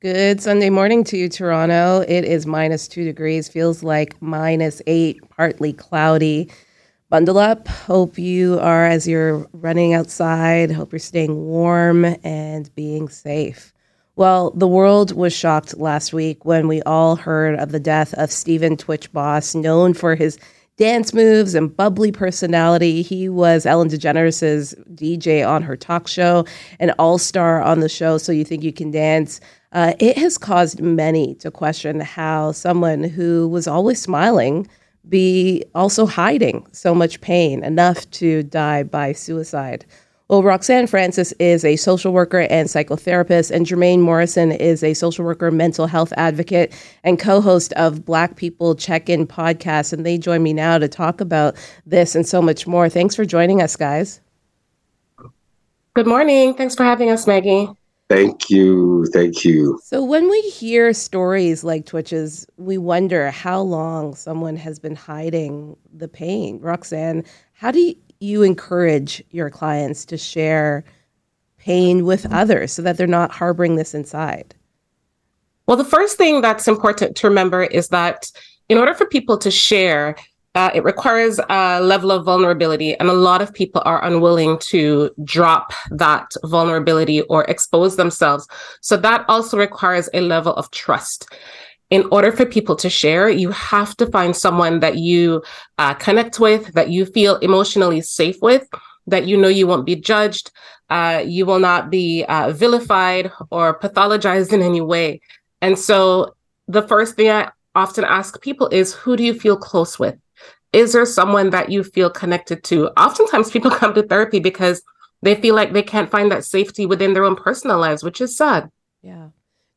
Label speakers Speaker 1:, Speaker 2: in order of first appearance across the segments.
Speaker 1: Good Sunday morning to you, Toronto. It is minus two degrees, feels like minus eight, partly cloudy. Bundle up. Hope you are, as you're running outside, hope you're staying warm and being safe. Well, the world was shocked last week when we all heard of the death of Stephen Twitch Boss, known for his dance moves and bubbly personality. He was Ellen DeGeneres' DJ on her talk show, an all star on the show, So You Think You Can Dance. Uh, it has caused many to question how someone who was always smiling be also hiding so much pain enough to die by suicide. Well, Roxanne Francis is a social worker and psychotherapist, and Jermaine Morrison is a social worker, mental health advocate, and co host of Black People Check In podcast. And they join me now to talk about this and so much more. Thanks for joining us, guys.
Speaker 2: Good morning. Thanks for having us, Maggie.
Speaker 3: Thank you. Thank you.
Speaker 1: So, when we hear stories like Twitch's, we wonder how long someone has been hiding the pain. Roxanne, how do you encourage your clients to share pain with others so that they're not harboring this inside?
Speaker 2: Well, the first thing that's important to remember is that in order for people to share, uh, it requires a level of vulnerability, and a lot of people are unwilling to drop that vulnerability or expose themselves. So that also requires a level of trust. In order for people to share, you have to find someone that you uh, connect with, that you feel emotionally safe with, that you know you won't be judged, uh, you will not be uh, vilified or pathologized in any way. And so the first thing I often ask people is who do you feel close with? Is there someone that you feel connected to? Oftentimes people come to therapy because they feel like they can't find that safety within their own personal lives, which is sad.
Speaker 1: Yeah.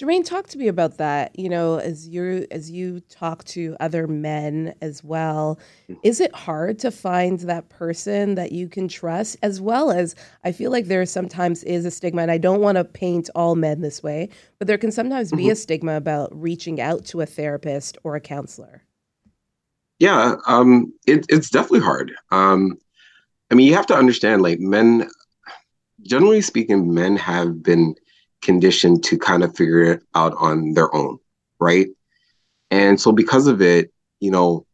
Speaker 1: Jermaine, talk to me about that. You know, as you as you talk to other men as well, is it hard to find that person that you can trust? As well as I feel like there sometimes is a stigma, and I don't want to paint all men this way, but there can sometimes mm-hmm. be a stigma about reaching out to a therapist or a counselor.
Speaker 3: Yeah, um, it, it's definitely hard. Um, I mean, you have to understand, like men, generally speaking, men have been conditioned to kind of figure it out on their own, right? And so, because of it, you know,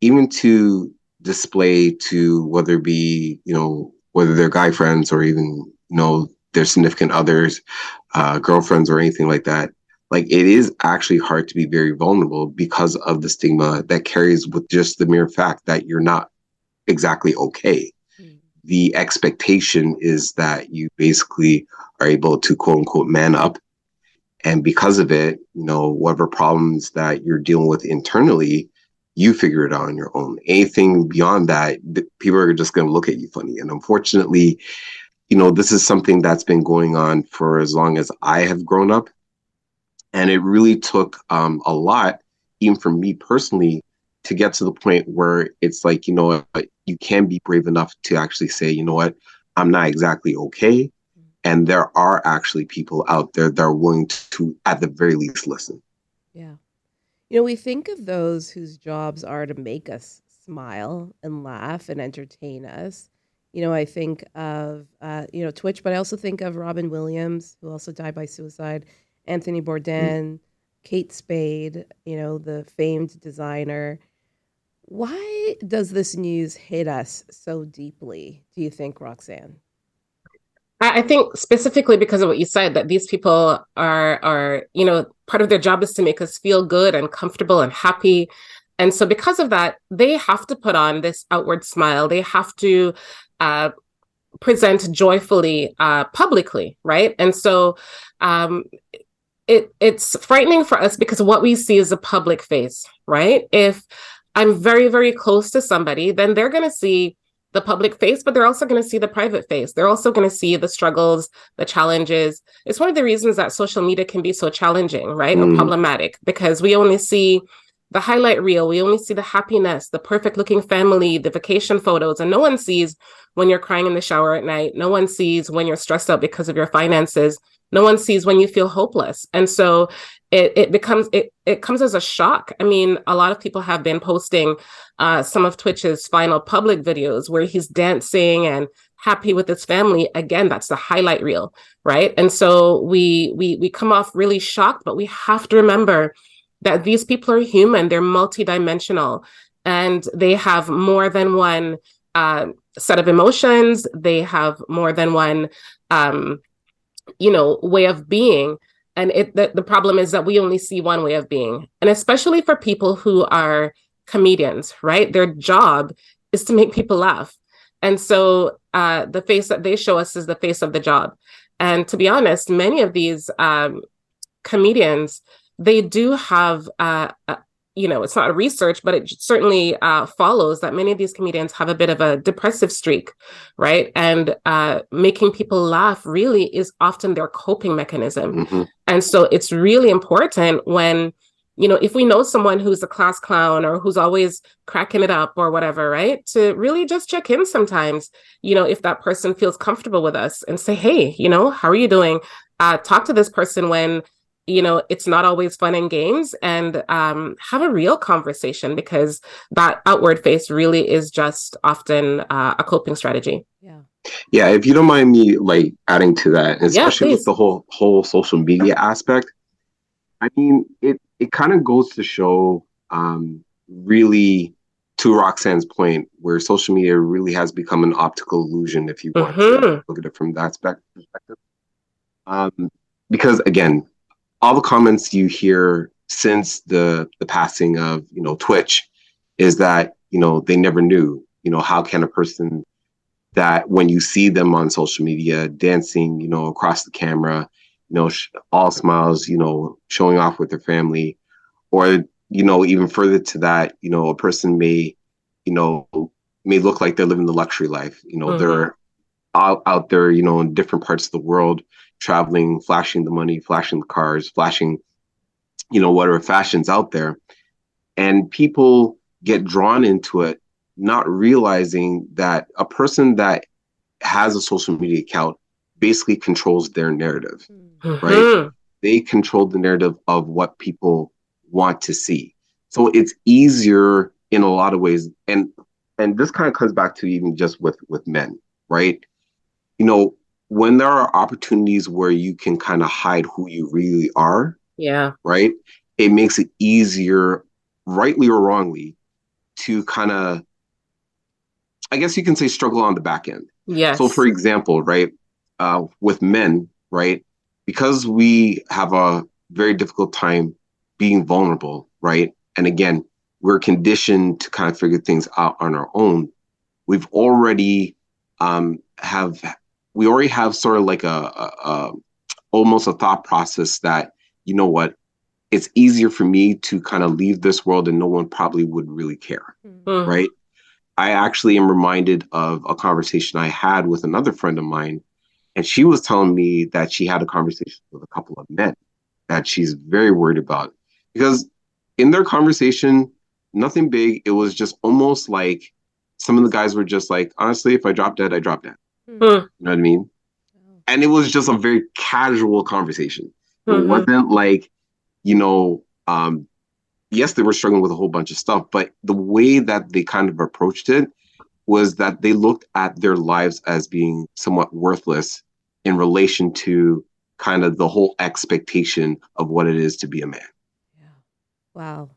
Speaker 3: even to display to whether it be, you know, whether they're guy friends or even, you know, their significant others, uh, girlfriends or anything like that, like it is actually hard to be very vulnerable because of the stigma that carries with just the mere fact that you're not exactly okay. Mm. The expectation is that you basically are able to quote unquote man up. And because of it, you know, whatever problems that you're dealing with internally, you figure it out on your own. Anything beyond that, people are just going to look at you funny. And unfortunately, you know, this is something that's been going on for as long as I have grown up. And it really took um, a lot, even for me personally, to get to the point where it's like, you know, you can be brave enough to actually say, you know what, I'm not exactly okay. And there are actually people out there that are willing to, at the very least, listen.
Speaker 1: Yeah. You know, we think of those whose jobs are to make us smile and laugh and entertain us. You know, I think of, uh, you know, Twitch, but I also think of Robin Williams, who also died by suicide. Anthony Bourdain, mm. Kate Spade, you know, the famed designer. Why does this news hit us so deeply, do you think, Roxanne?
Speaker 2: I think specifically because of what you said, that these people are are, you know, part of their job is to make us feel good and comfortable and happy. And so because of that, they have to put on this outward smile. They have to uh, present joyfully uh, publicly, right? And so um, it it's frightening for us because what we see is a public face, right? If I'm very, very close to somebody, then they're going to see the public face, but they're also going to see the private face. They're also going to see the struggles, the challenges. It's one of the reasons that social media can be so challenging, right? Mm. And problematic because we only see the highlight reel. We only see the happiness, the perfect looking family, the vacation photos, and no one sees when you're crying in the shower at night. No one sees when you're stressed out because of your finances no one sees when you feel hopeless. And so it, it becomes it, it comes as a shock. I mean a lot of people have been posting uh, some of twitch's final public videos where he's dancing and happy with his family. Again that's the highlight reel right? And so we we we come off really shocked but we have to remember that these people are human. They're multidimensional and they have more than one uh, set of emotions. They have more than one um, you know way of being. And it the, the problem is that we only see one way of being. And especially for people who are comedians right? Their job is to make people laugh. And so uh, the face that they show us is the face of the job. And to be honest many of these um, comedians they do have uh, you know, it's not a research, but it certainly uh, follows that many of these comedians have a bit of a depressive streak, right? And uh, making people laugh really is often their coping mechanism. Mm-hmm. And so it's really important when, you know, if we know someone who's a class clown or who's always cracking it up or whatever, right? To really just check in sometimes, you know, if that person feels comfortable with us and say, hey, you know, how are you doing? Uh, talk to this person when you know it's not always fun and games and um, have a real conversation because that outward face really is just often uh, a coping strategy.
Speaker 1: Yeah.
Speaker 3: Yeah if you don't mind me like adding to that especially yeah, with the whole whole social media aspect i mean it it kind of goes to show um, really to roxanne's point where social media really has become an optical illusion if you want mm-hmm. to look at it from that perspective. Um, because again all the comments you hear since the the passing of you know Twitch is that you know they never knew you know how can a person that when you see them on social media dancing you know across the camera you know sh- all smiles you know showing off with their family or you know even further to that you know a person may you know may look like they're living the luxury life you know mm-hmm. they're out, out there you know in different parts of the world traveling, flashing the money, flashing the cars, flashing, you know, whatever fashions out there. And people get drawn into it, not realizing that a person that has a social media account basically controls their narrative, mm-hmm. right? They control the narrative of what people want to see. So it's easier in a lot of ways. And and this kind of comes back to even just with with men, right? You know, when there are opportunities where you can kind of hide who you really are,
Speaker 2: yeah,
Speaker 3: right, it makes it easier, rightly or wrongly, to kind of, I guess you can say, struggle on the back end.
Speaker 2: Yeah.
Speaker 3: So, for example, right, uh, with men, right, because we have a very difficult time being vulnerable, right, and again, we're conditioned to kind of figure things out on our own. We've already um, have we already have sort of like a, a, a almost a thought process that you know what it's easier for me to kind of leave this world and no one probably would really care mm-hmm. right? I actually am reminded of a conversation i had with another friend of mine and she was telling me that she had a conversation with a couple of men that she's very worried about because in their conversation nothing big. It was just almost like some of the guys were just like honestly if i drop dead i drop dead Mm. You know what I mean? And it was just a very casual conversation. Mm-hmm. It wasn't like, you know, um, yes, they were struggling with a whole bunch of stuff, but the way that they kind of approached it was that they looked at their lives as being somewhat worthless in relation to kind of the whole expectation of what it is to be a man.
Speaker 1: Yeah. Wow.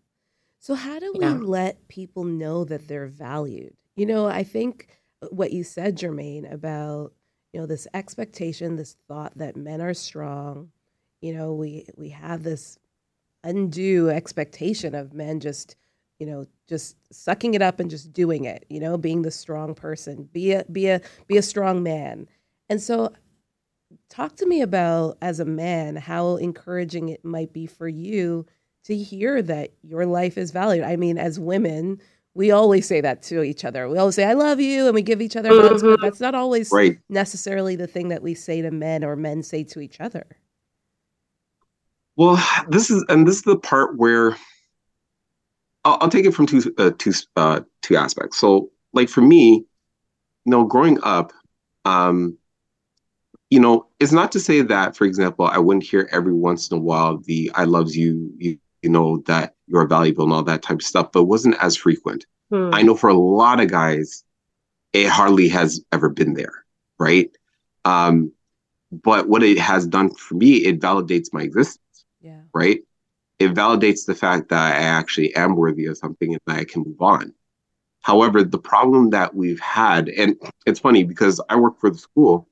Speaker 1: So how do we yeah. let people know that they're valued? You know, I think what you said, Jermaine, about you know this expectation, this thought that men are strong. You know, we we have this undue expectation of men just you know just sucking it up and just doing it. You know, being the strong person, be a be a be a strong man. And so, talk to me about as a man how encouraging it might be for you to hear that your life is valued. I mean, as women we always say that to each other. We always say, I love you, and we give each other hugs, but that's not always right. necessarily the thing that we say to men or men say to each other.
Speaker 3: Well, this is, and this is the part where I'll, I'll take it from two, uh, two, uh, two aspects. So, like for me, you know, growing up, um, you know, it's not to say that, for example, I wouldn't hear every once in a while the "I loves you," you, you know, that you're valuable and all that type of stuff, but wasn't as frequent. Hmm. I know for a lot of guys, it hardly has ever been there. right? Um, but what it has done for me, it validates my existence,
Speaker 1: Yeah.
Speaker 3: right? It validates the fact that I actually am worthy of something and that I can move on. However, the problem that we've had, and it's funny because I work for the school,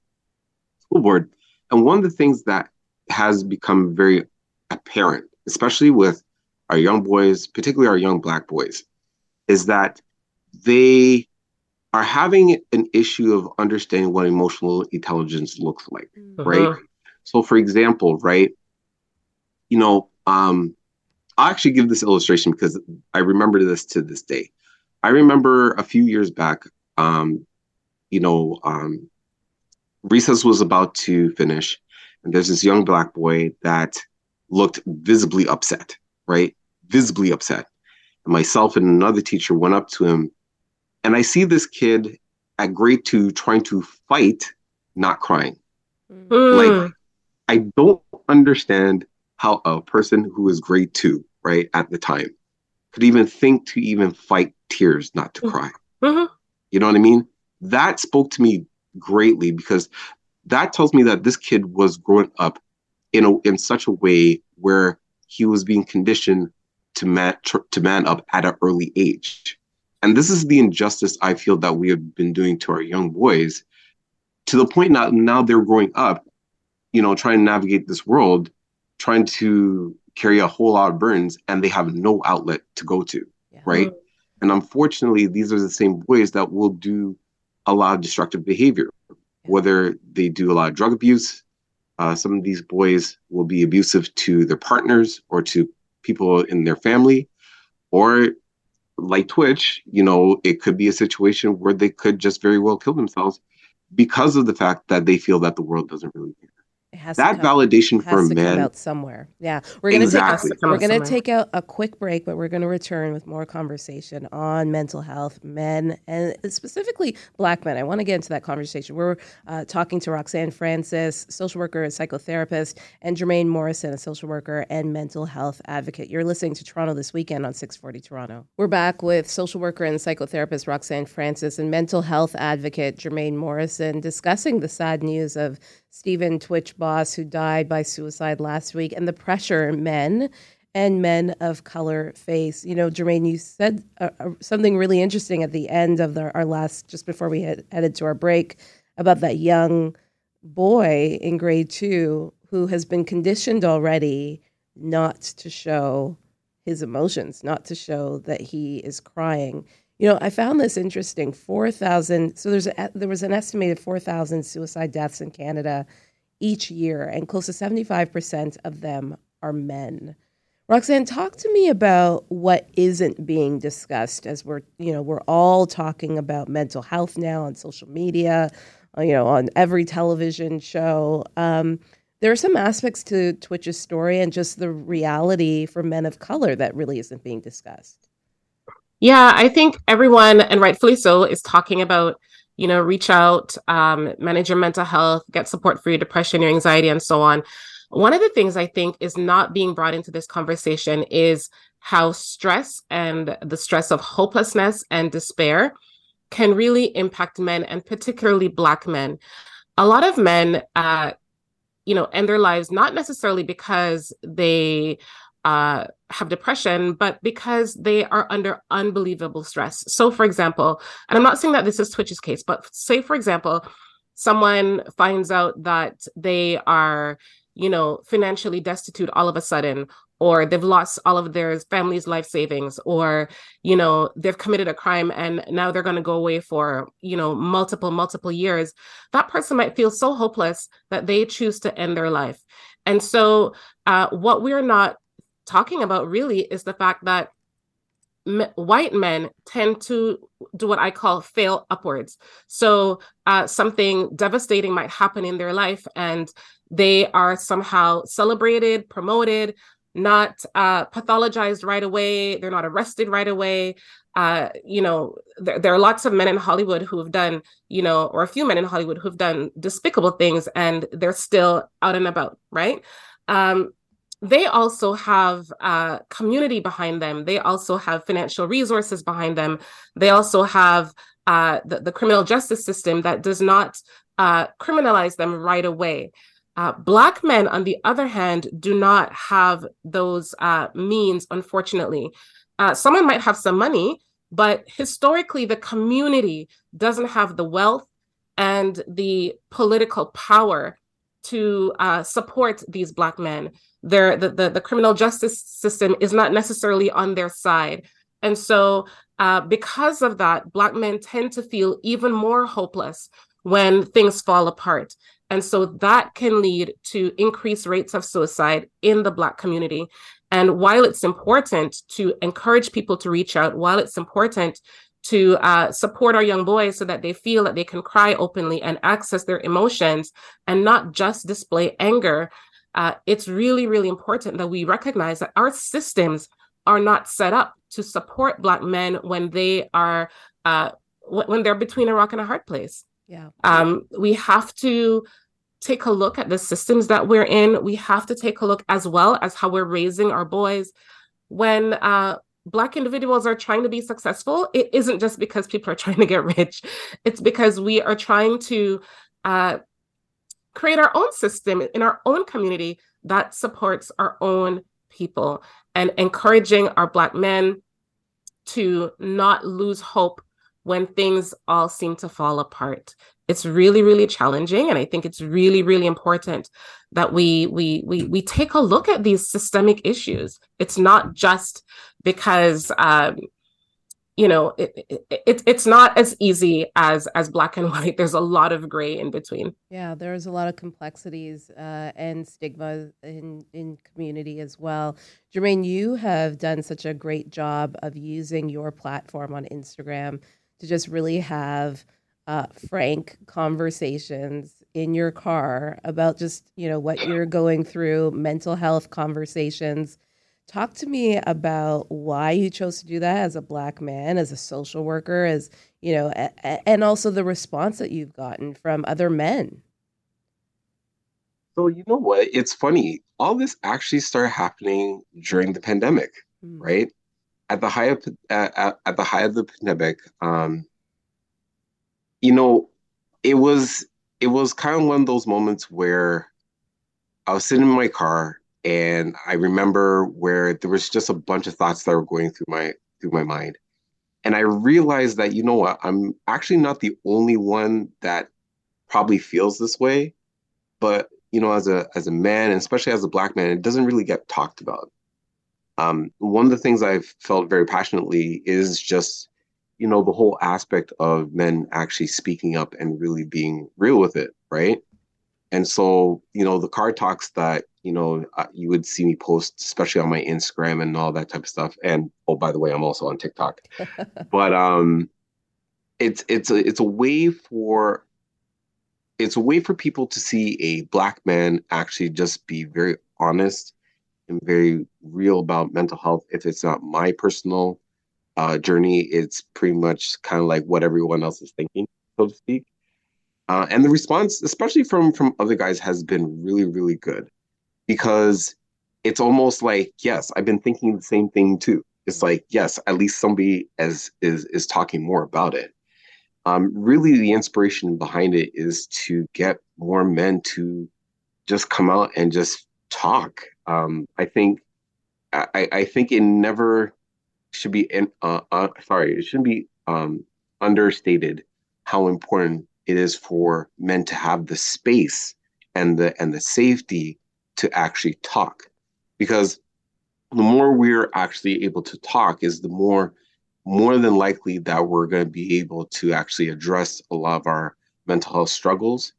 Speaker 3: school board, and one of the things that has become very apparent, especially with our young boys, particularly our young black boys, is that they are having an issue of understanding what emotional intelligence looks like, right?
Speaker 2: Mhm.
Speaker 3: So, for example, right, you know, um, I'll actually give this illustration because I remember this to this day. I remember a few years back, um, you know, um, recess was about to finish, and there's this young black boy that looked visibly upset, right? Visibly upset. And myself and another teacher went up to him, and I see this kid at grade two trying to fight, not crying.
Speaker 1: Mm.
Speaker 3: Like, I don't understand how a person who is grade two, right, at the time, could even think to even fight tears not to
Speaker 2: Mm.
Speaker 3: cry.
Speaker 2: Mhm.
Speaker 3: You know what I mean? That spoke to me greatly because that tells me that this kid was growing up in a in such a way where he was being conditioned to man to man up at an early age. And this is the injustice I feel that we have been doing to our young boys to the point now now they're growing up, you know, trying to navigate this world, trying to carry a whole lot of burdens and they have no outlet to go to,
Speaker 1: Yeah.
Speaker 3: right? And unfortunately, these are the same boys that will do a lot of destructive behavior, whether they do a lot of drug abuse. Uh, some of these boys will be abusive to their partners or to people in their family, or like Twitch, you know, it could be a situation where they could just very well kill themselves because of the fact that they feel that the world doesn't really care.
Speaker 1: It has
Speaker 3: That
Speaker 1: to come,
Speaker 3: validation for
Speaker 1: has to come
Speaker 3: men,
Speaker 1: out somewhere. Yeah, we're gonna
Speaker 3: Exactly.
Speaker 1: take
Speaker 2: Come
Speaker 1: we're gonna take out a quick break, but we're gonna return with more conversation on mental health, men, and specifically Black men. I want to get into that conversation. We're uh, talking to Roxanne Francis, social worker and psychotherapist, and Jermaine Morrison, a social worker and mental health advocate. You're listening to Toronto this weekend on 640 Toronto. We're back with social worker and psychotherapist Roxanne Francis and mental health advocate Jermaine Morrison discussing the sad news of Stephen Twitch Boss, who died by suicide last week, and the pressure men and men of color face. You know, Jermaine, you said uh, uh, something really interesting at the end of the, our last, just before we had headed to our break, about that young boy in grade two who has been conditioned already not to show his emotions, not to show that he is crying. You know, I found this interesting. Four thousand. So there's a, there was an estimated four thousand suicide deaths in Canada each year, and close to seventy five percent of them are men. Roxanne, talk to me about what isn't being discussed as we're, you know, we're all talking about mental health now on social media, uh, you know, on every television show. Um, there are some aspects to Twitch's story and just the reality for men of color that really isn't being discussed.
Speaker 2: Yeah, I think everyone, and rightfully so, is talking about, you know, reach out, um, manage your mental health, get support for your depression, your anxiety, and so on. One of the things I think is not being brought into this conversation is how stress and the stress of hopelessness and despair can really impact men and particularly Black men. A lot of men, uh, you know, end their lives not necessarily because they uh, have depression, but because they are under unbelievable stress. So, for example, and I'm not saying that this is Twitch's case, but say, for example, someone finds out that they are, you know, financially destitute all of a sudden, or they've lost all of their family's life savings, or, you know, they've committed a crime and now they're going to go away for, you know, multiple, multiple years. That person might feel so hopeless that they choose to end their life. And so, uh, what we're not talking about really is the fact that white men tend to do what I call fail upwards. So uh, something devastating might happen in their life, and they are somehow celebrated, promoted, not uh, pathologized right away. They're not arrested right away. Uh, you know, there, there are lots of men in Hollywood who have done, you know, or a few men in Hollywood who've done despicable things, and they're still out and about, right? Um, they also have uh, community behind them. They also have financial resources behind them. They also have uh, the, the criminal justice system that does not uh, criminalize them right away. Uh, black men, on the other hand, do not have those uh, means, unfortunately. Someone might have some money, but historically, the community doesn't have the wealth and the political power to support these Black men. The, the, the criminal justice system is not necessarily on their side. And so, uh, because of that, Black men tend to feel even more hopeless when things fall apart. And so that can lead to increased rates of suicide in the Black community. And while it's important to encourage people to reach out, while it's important to uh, support our young boys so that they feel that they can cry openly and access their emotions and not just display anger, uh, it's really, really important that we recognize that our systems are not set up to support Black men when they are uh, when they're between a rock and a hard place.
Speaker 1: Yeah.
Speaker 2: Um, we have to take a look at the systems that we're in. We have to take a look as well as how we're raising our boys. When uh, Black individuals are trying to be successful, it isn't just because people are trying to get rich. It's because we are trying to uh, create our own system in our own community that supports our own people and encouraging our Black men to not lose hope when things all seem to fall apart. It's really really challenging and i think it's really really important that we we we we take a look at these systemic issues. It's not just because um you know it, it, it, it's not as easy as as black and white. There's a lot of gray in between.
Speaker 1: Yeah there's a lot of complexities uh, and stigma in in community as well. Jermaine you have done such a great job of using your platform on instagram to just really have uh, frank conversations in your car about just you know what you're going through mental health conversations talk to me about why you chose to do that as a black man as a social worker as you know a- and also the response that you've gotten from other men.
Speaker 3: So you know what? It's funny. All this actually started happening during the pandemic mm. right? At the height of at, at the height of the pandemic um you know, it was it was kind of one of those moments where I was sitting in my car and I remember where there was just a bunch of thoughts that were going through my through my mind. And I realized that, you know what, I'm actually not the only one that probably feels this way. But, you know, as a as a man, and especially as a black man, it doesn't really get talked about. Um, one of the things I've felt very passionately is just you know the whole aspect of men actually speaking up and really being real with it right and so you know the car talks that you know you would see me post especially on my instagram and all that type of stuff. And oh by the way i'm also on tiktok. But um it's it's a it's a way for it's a way for people to see a black man actually just be very honest and very real about mental health. If it's not my personal uh, journey, it's pretty much kind of like what everyone else is thinking, so to speak. Uh, and the response, especially from from other guys, has been really, really good because it's almost like, yes, I've been thinking the same thing too. It's like, yes, at least somebody is is is talking more about it. Um, really, the inspiration behind it is to get more men to just come out and just talk. Um, I think, I, I think it never should be in, uh, uh, sorry, it shouldn't be um, understated how important it is for men to have the space and the and the safety to actually talk, because the more we're actually able to talk, is the more more than likely that we're going to be able to actually address a lot of our mental health struggles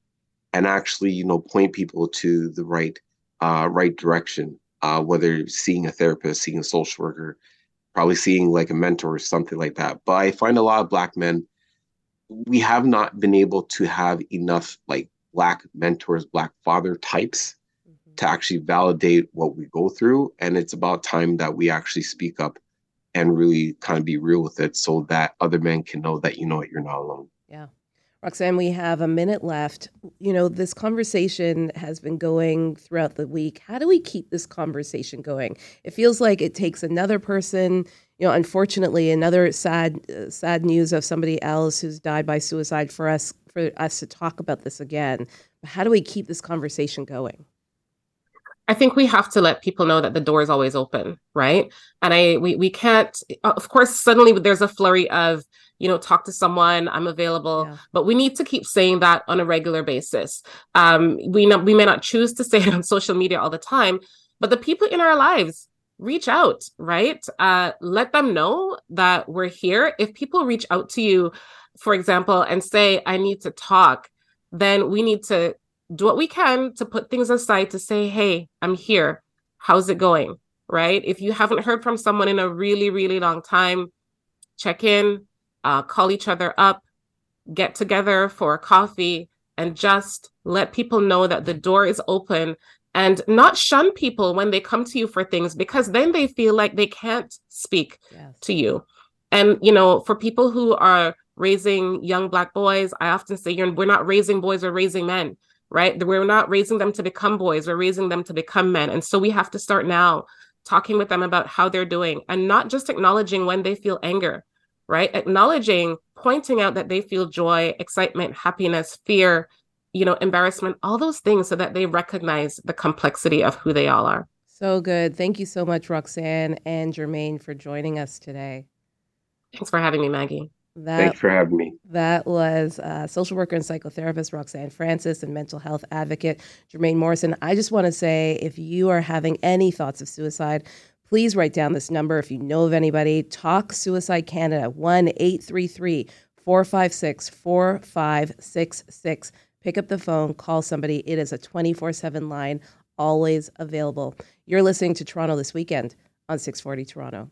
Speaker 3: and actually you know point people to the right uh, right direction uh, whether seeing a therapist seeing a social worker probably seeing like a mentor or something like that. But I find a lot of black men, we have not been able to have enough like black mentors, black father types. To actually validate what we go through. And it's about time that we actually speak up and really kind of be real with it so that other men can know that, you know what, you're not alone.
Speaker 1: Yeah. Roxanne, we have a minute left. You know, this conversation has been going throughout the week. How do we keep this conversation going? It feels like it takes another person, you know, unfortunately, another sad, uh, sad news of somebody else who's died by suicide for us for us to talk about this again. But how do we keep this conversation going?
Speaker 2: I think we have to let people know that the door is always open, right? And I we we can't of course suddenly there's a flurry of you know talk to someone i'm available yeah. but we need to keep saying that on a regular basis um we know we may not choose to say it on social media all the time but the people in our lives reach out right uh let them know that we're here if people reach out to you for example and say i need to talk then we need to do what we can to put things aside to say, hey, I'm here. How's it going? Right? If you haven't heard from someone in a really, really long time, check in, uh, call each other up, get together for a coffee, and just let people know that the door is open and not shun people when they come to you for things because then they feel like they can't speak yes. to you. And, you know, for people who are raising young Black boys, I often say, you're, we're not raising boys, we're raising men right? We're not raising them to become boys, we're raising them to become men. And so we have to start now talking with them about how they're doing and not just acknowledging when they feel anger, right? Acknowledging, pointing out that they feel joy, excitement, happiness, fear, you know, embarrassment, all those things so that they recognize the complexity of who they all are.
Speaker 1: So good. Thank you so much, Roxanne and Jermaine, for joining us today.
Speaker 2: Thanks for having me, Maggie.
Speaker 3: That, Thanks for having me.
Speaker 1: That was uh, social worker and psychotherapist Roxanne Francis and mental health advocate Jermaine Morrison. I just want to say if you are having any thoughts of suicide, please write down this number if you know of anybody. Talk Suicide Canada, 1 833 456 4566. Pick up the phone, call somebody. It is a 24 7 line, always available. You're listening to Toronto This Weekend on 640 Toronto.